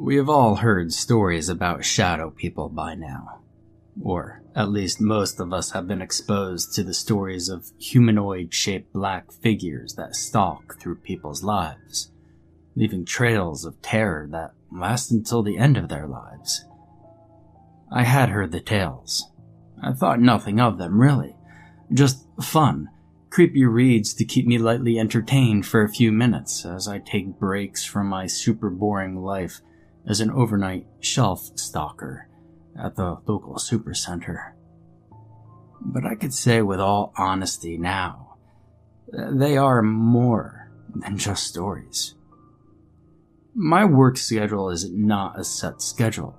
We have all heard stories about shadow people by now. Or, at least most of us have been exposed to the stories of humanoid shaped black figures that stalk through people's lives, leaving trails of terror that last until the end of their lives. I had heard the tales. I thought nothing of them, really. Just fun, creepy reads to keep me lightly entertained for a few minutes as I take breaks from my super boring life as an overnight shelf stalker at the local supercenter. But I could say with all honesty now, they are more than just stories. My work schedule is not a set schedule.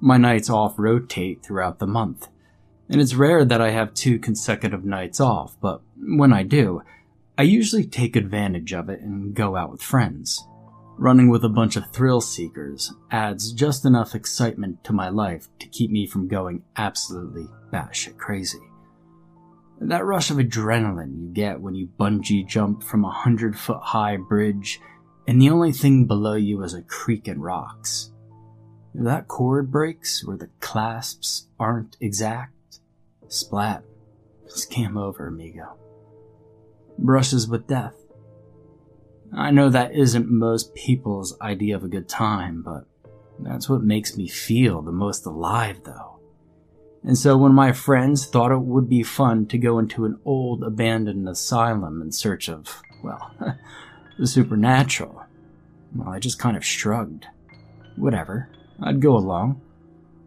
My nights off rotate throughout the month, and it's rare that I have two consecutive nights off, but when I do, I usually take advantage of it and go out with friends. Running with a bunch of thrill seekers adds just enough excitement to my life to keep me from going absolutely batshit crazy. That rush of adrenaline you get when you bungee jump from a hundred foot high bridge and the only thing below you is a creek and rocks. That cord breaks where the clasps aren't exact, splat, game over, amigo. Brushes with death. I know that isn't most people's idea of a good time, but that's what makes me feel the most alive, though. And so when my friends thought it would be fun to go into an old abandoned asylum in search of, well, the supernatural, well, I just kind of shrugged. Whatever, I'd go along.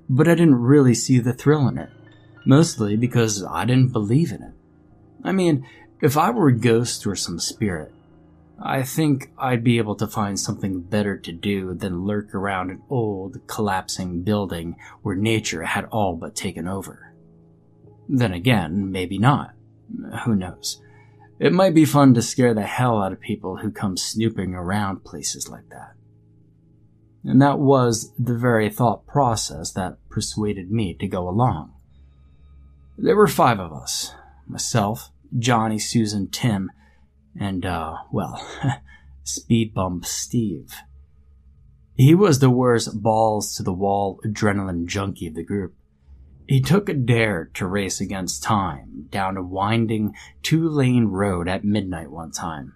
But I didn't really see the thrill in it, mostly because I didn't believe in it. I mean, if I were a ghost or some spirit, I think I'd be able to find something better to do than lurk around an old, collapsing building where nature had all but taken over. Then again, maybe not. Who knows? It might be fun to scare the hell out of people who come snooping around places like that. And that was the very thought process that persuaded me to go along. There were five of us myself, Johnny, Susan, Tim, and, uh, well, Speed Bump Steve. He was the worst balls to the wall adrenaline junkie of the group. He took a dare to race against time down a winding two lane road at midnight one time.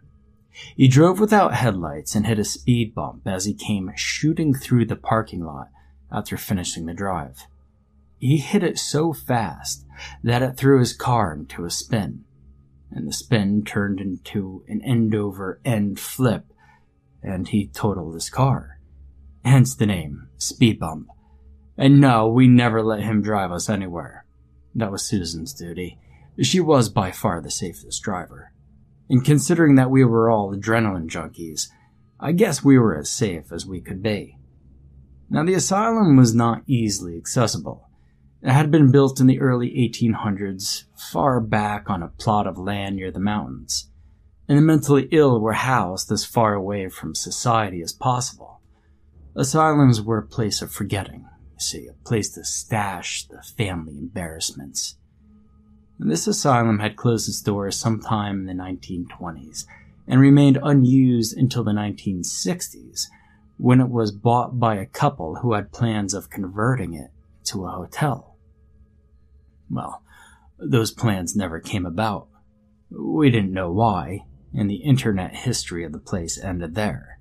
He drove without headlights and hit a speed bump as he came shooting through the parking lot after finishing the drive. He hit it so fast that it threw his car into a spin and the spin turned into an end over end flip, and he totaled his car. Hence the name, Speed Bump. And no, we never let him drive us anywhere. That was Susan's duty. She was by far the safest driver. And considering that we were all adrenaline junkies, I guess we were as safe as we could be. Now, the asylum was not easily accessible. It had been built in the early 1800s, far back on a plot of land near the mountains, and the mentally ill were housed as far away from society as possible. Asylums were a place of forgetting, you see, a place to stash the family embarrassments. And this asylum had closed its doors sometime in the 1920s and remained unused until the 1960s when it was bought by a couple who had plans of converting it to a hotel. Well, those plans never came about. We didn't know why, and the internet history of the place ended there.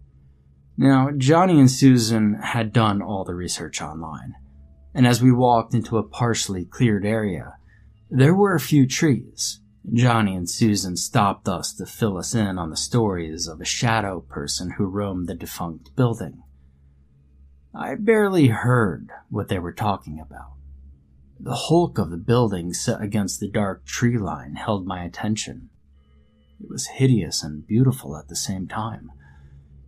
Now, Johnny and Susan had done all the research online, and as we walked into a partially cleared area, there were a few trees. Johnny and Susan stopped us to fill us in on the stories of a shadow person who roamed the defunct building. I barely heard what they were talking about. The hulk of the building set against the dark tree line held my attention. It was hideous and beautiful at the same time.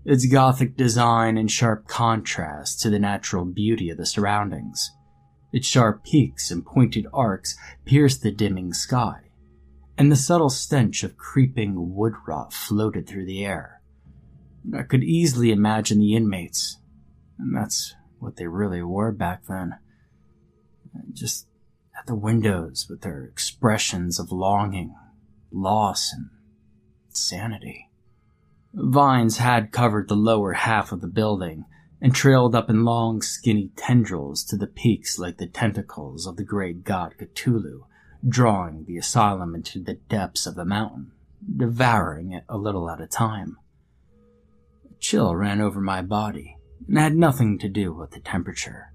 its gothic design in sharp contrast to the natural beauty of the surroundings. Its sharp peaks and pointed arcs pierced the dimming sky, and the subtle stench of creeping wood rot floated through the air. I could easily imagine the inmates, and that's what they really were back then. Just at the windows with their expressions of longing, loss, and sanity. Vines had covered the lower half of the building and trailed up in long, skinny tendrils to the peaks like the tentacles of the great god Cthulhu, drawing the asylum into the depths of the mountain, devouring it a little at a time. A chill ran over my body and had nothing to do with the temperature.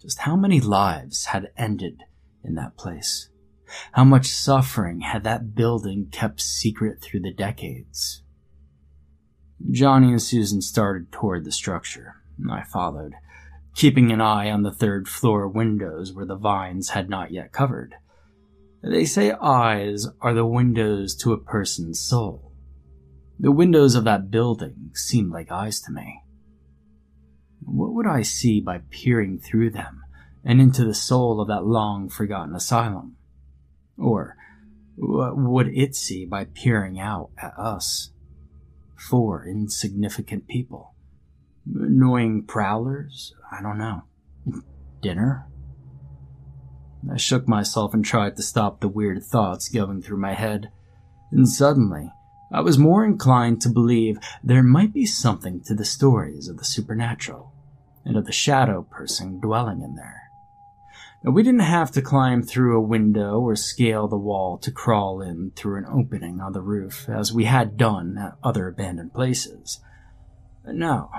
Just how many lives had ended in that place? How much suffering had that building kept secret through the decades? Johnny and Susan started toward the structure. I followed, keeping an eye on the third floor windows where the vines had not yet covered. They say eyes are the windows to a person's soul. The windows of that building seemed like eyes to me. What would I see by peering through them and into the soul of that long forgotten asylum? Or what would it see by peering out at us? Four insignificant people. Annoying prowlers? I don't know. Dinner? I shook myself and tried to stop the weird thoughts going through my head. And suddenly, I was more inclined to believe there might be something to the stories of the supernatural and of the shadow person dwelling in there. Now, we didn't have to climb through a window or scale the wall to crawl in through an opening on the roof, as we had done at other abandoned places. No,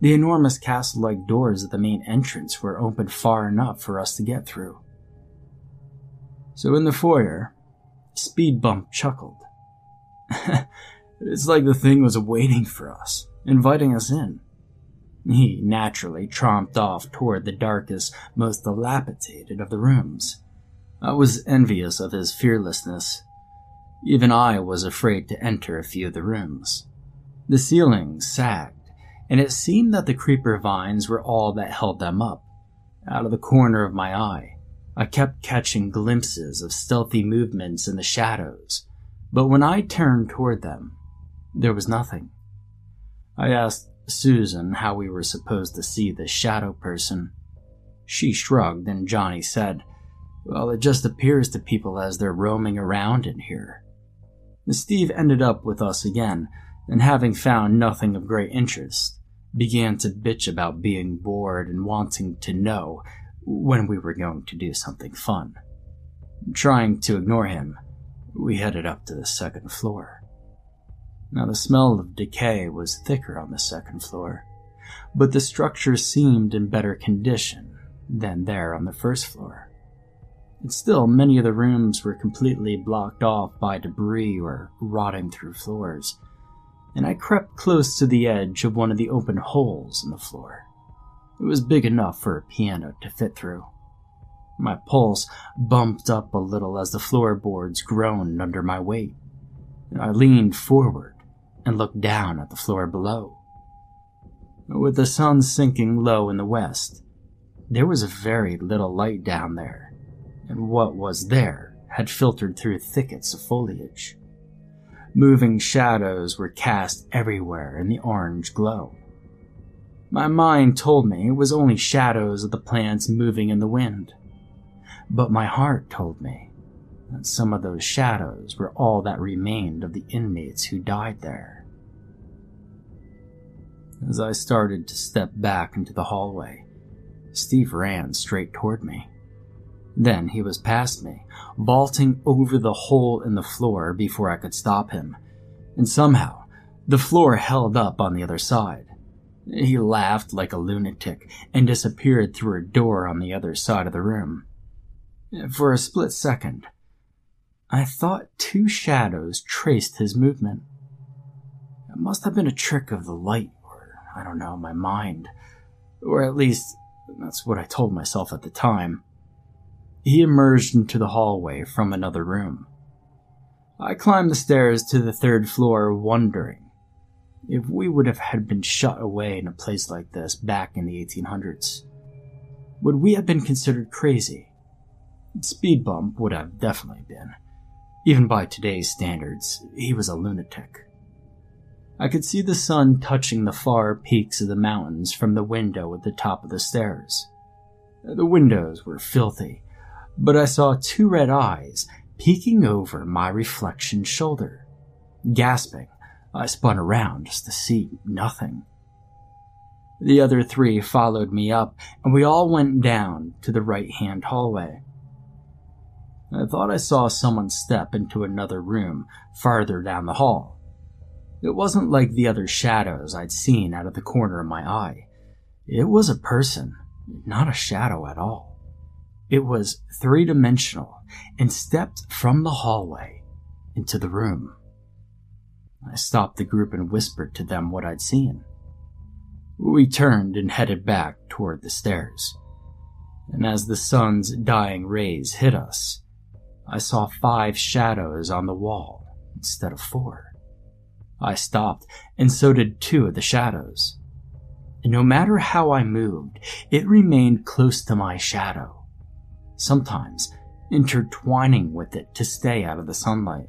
the enormous castle like doors at the main entrance were open far enough for us to get through. So in the foyer, Speed Bump chuckled. it's like the thing was waiting for us, inviting us in. He naturally tromped off toward the darkest, most dilapidated of the rooms. I was envious of his fearlessness. Even I was afraid to enter a few of the rooms. The ceilings sagged, and it seemed that the creeper vines were all that held them up. Out of the corner of my eye, I kept catching glimpses of stealthy movements in the shadows, but when I turned toward them, there was nothing. I asked Susan how we were supposed to see the shadow person. She shrugged, and Johnny said, Well, it just appears to people as they're roaming around in here. Steve ended up with us again, and having found nothing of great interest, began to bitch about being bored and wanting to know when we were going to do something fun. Trying to ignore him, we headed up to the second floor. Now, the smell of decay was thicker on the second floor, but the structure seemed in better condition than there on the first floor. And still, many of the rooms were completely blocked off by debris or rotting through floors, and I crept close to the edge of one of the open holes in the floor. It was big enough for a piano to fit through. My pulse bumped up a little as the floorboards groaned under my weight. I leaned forward and looked down at the floor below. With the sun sinking low in the west, there was very little light down there, and what was there had filtered through thickets of foliage. Moving shadows were cast everywhere in the orange glow. My mind told me it was only shadows of the plants moving in the wind, but my heart told me that some of those shadows were all that remained of the inmates who died there. As I started to step back into the hallway, Steve ran straight toward me. Then he was past me, vaulting over the hole in the floor before I could stop him. And somehow, the floor held up on the other side. He laughed like a lunatic and disappeared through a door on the other side of the room. For a split second, I thought two shadows traced his movement. It must have been a trick of the light, or I don't know, my mind. Or at least, that's what I told myself at the time. He emerged into the hallway from another room. I climbed the stairs to the third floor, wondering. if we would have had been shut away in a place like this back in the 1800s? Would we have been considered crazy? Speed Bump would have definitely been. Even by today's standards, he was a lunatic. I could see the sun touching the far peaks of the mountains from the window at the top of the stairs. The windows were filthy, but I saw two red eyes peeking over my reflection's shoulder. Gasping, I spun around just to see nothing. The other three followed me up, and we all went down to the right hand hallway. I thought I saw someone step into another room farther down the hall. It wasn't like the other shadows I'd seen out of the corner of my eye. It was a person, not a shadow at all. It was three dimensional and stepped from the hallway into the room. I stopped the group and whispered to them what I'd seen. We turned and headed back toward the stairs. And as the sun's dying rays hit us, I saw five shadows on the wall instead of four. I stopped, and so did two of the shadows. And no matter how I moved, it remained close to my shadow, sometimes intertwining with it to stay out of the sunlight.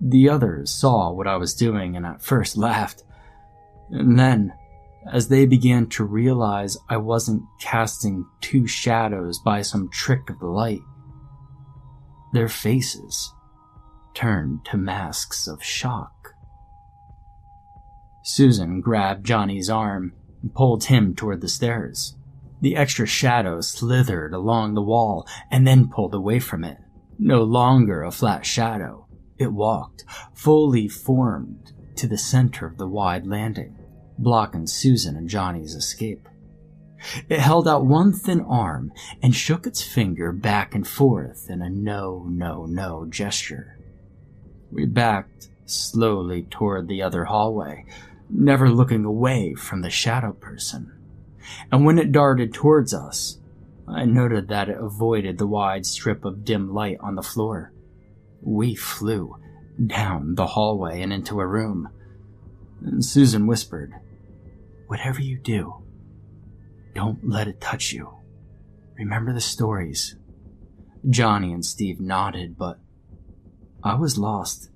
The others saw what I was doing and at first laughed. And then, as they began to realize I wasn't casting two shadows by some trick of the light, their faces turned to masks of shock. Susan grabbed Johnny's arm and pulled him toward the stairs. The extra shadow slithered along the wall and then pulled away from it. No longer a flat shadow, it walked, fully formed, to the center of the wide landing, blocking Susan and Johnny's escape. It held out one thin arm and shook its finger back and forth in a no, no, no gesture. We backed slowly toward the other hallway, never looking away from the shadow person. And when it darted towards us, I noted that it avoided the wide strip of dim light on the floor. We flew down the hallway and into a room. And Susan whispered, Whatever you do, don't let it touch you. Remember the stories. Johnny and Steve nodded, but I was lost.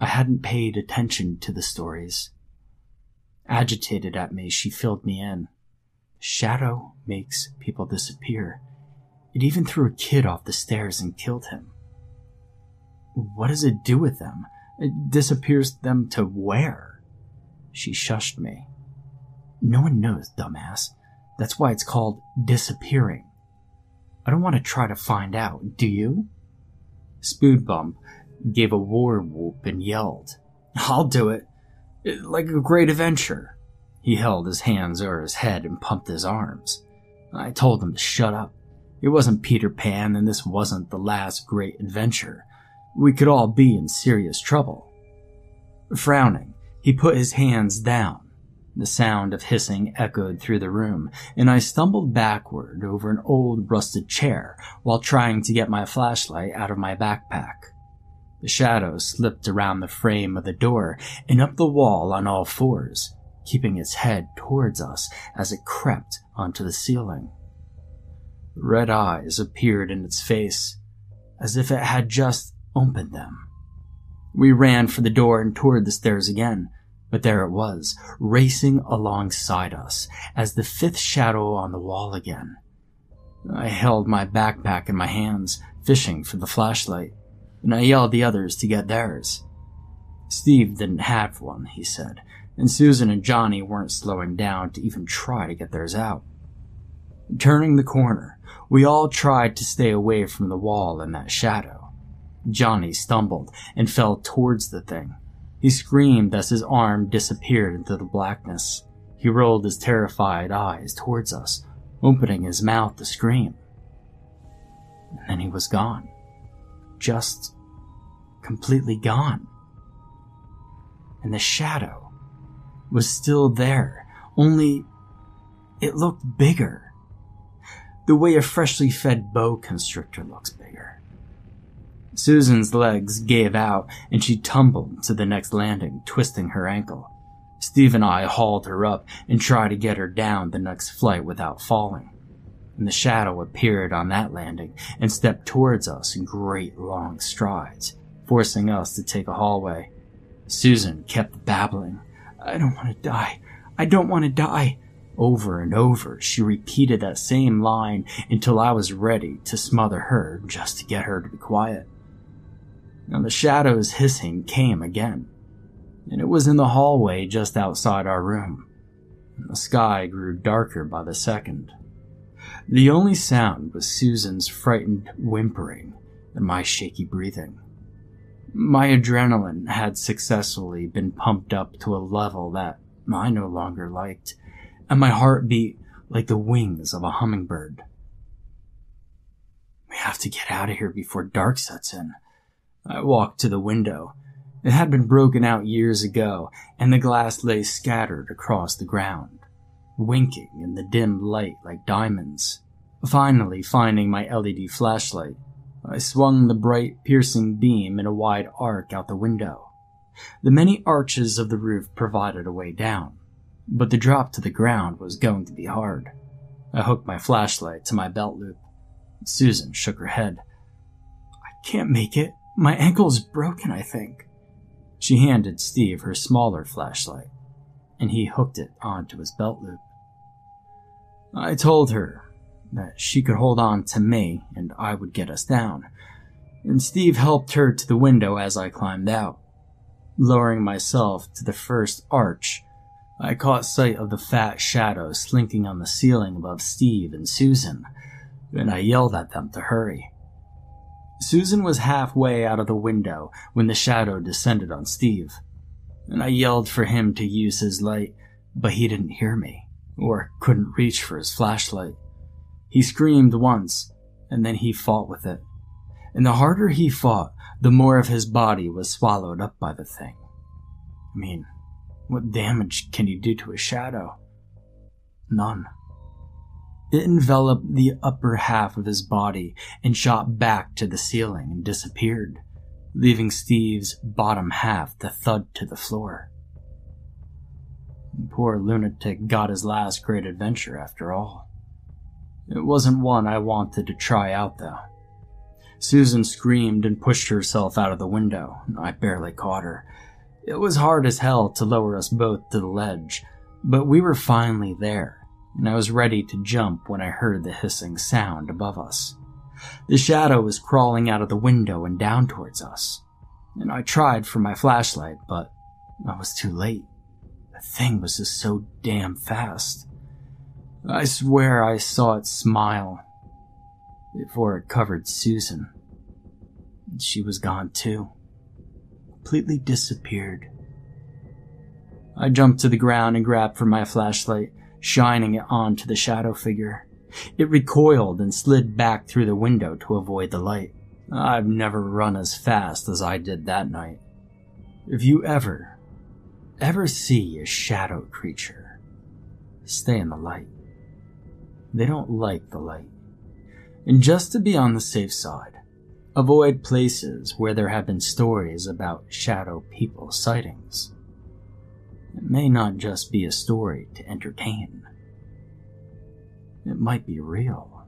I hadn't paid attention to the stories. Agitated at me, she filled me in. Shadow makes people disappear. It even threw a kid off the stairs and killed him. What does it do with them? It disappears them to where? She shushed me. No one knows, dumbass. That's why it's called disappearing. I don't want to try to find out, do you? Speed Bump gave a war whoop and yelled. I'll do it. Like a great adventure. He held his hands over his head and pumped his arms. I told him to shut up. It wasn't Peter Pan, and this wasn't the last great adventure we could all be in serious trouble. Frowning, he put his hands down. The sound of hissing echoed through the room, and I stumbled backward over an old rusted chair while trying to get my flashlight out of my backpack. The shadow slipped around the frame of the door and up the wall on all fours, keeping its head towards us as it crept onto the ceiling. Red eyes appeared in its face, as if it had just opened them. We ran for the door and toward the stairs again, but there it was, racing alongside us as the fifth shadow on the wall again. I held my backpack in my hands, fishing for the flashlight, and I yelled the others to get theirs. Steve didn't have one, he said, and Susan and Johnny weren't slowing down to even try to get theirs out. Turning the corner, we all tried to stay away from the wall and that shadow. Johnny stumbled and fell towards the thing. He screamed as his arm disappeared into the blackness. He rolled his terrified eyes towards us, opening his mouth to scream. And then he was gone. Just completely gone. And the shadow was still there, only it looked bigger. The way a freshly fed boa constrictor looks bigger. Susan's legs gave out and she tumbled to the next landing, twisting her ankle. Steve and I hauled her up and tried to get her down the next flight without falling. And the shadow appeared on that landing and stepped towards us in great long strides, forcing us to take a hallway. Susan kept babbling, I don't want to die. I don't want to die. Over and over, she repeated that same line until I was ready to smother her just to get her to be quiet. Now the shadow's hissing came again, and it was in the hallway just outside our room. And the sky grew darker by the second. The only sound was Susan's frightened whimpering and my shaky breathing. My adrenaline had successfully been pumped up to a level that I no longer liked, and my heart beat like the wings of a hummingbird. We have to get out of here before dark sets in. I walked to the window. It had been broken out years ago, and the glass lay scattered across the ground, winking in the dim light like diamonds. Finally, finding my LED flashlight, I swung the bright, piercing beam in a wide arc out the window. The many arches of the roof provided a way down, but the drop to the ground was going to be hard. I hooked my flashlight to my belt loop. Susan shook her head. I can't make it. My ankle's broken, I think. She handed Steve her smaller flashlight, and he hooked it onto his belt loop. I told her that she could hold on to me and I would get us down, and Steve helped her to the window as I climbed out. Lowering myself to the first arch, I caught sight of the fat shadow slinking on the ceiling above Steve and Susan, and I yelled at them to hurry. Susan was halfway out of the window when the shadow descended on Steve, and I yelled for him to use his light, but he didn't hear me, or couldn't reach for his flashlight. He screamed once, and then he fought with it. And the harder he fought, the more of his body was swallowed up by the thing. I mean, what damage can you do to a shadow? None. It enveloped the upper half of his body and shot back to the ceiling and disappeared, leaving Steve's bottom half to thud to the floor. The poor lunatic got his last great adventure after all. It wasn't one I wanted to try out, though. Susan screamed and pushed herself out of the window. I barely caught her, it was hard as hell to lower us both to the ledge, but we were finally there, and I was ready to jump when I heard the hissing sound above us. The shadow was crawling out of the window and down towards us, and I tried for my flashlight, but I was too late. The thing was just so damn fast. I swear I saw it smile before it covered Susan. She was gone too completely disappeared. I jumped to the ground and grabbed for my flashlight, shining it onto the shadow figure. It recoiled and slid back through the window to avoid the light. I've never run as fast as I did that night. If you ever, ever see a shadow creature, stay in the light. They don't like the light. And just to be on the safe side, Avoid places where there have been stories about shadow people sightings. It may not just be a story to entertain. It might be real.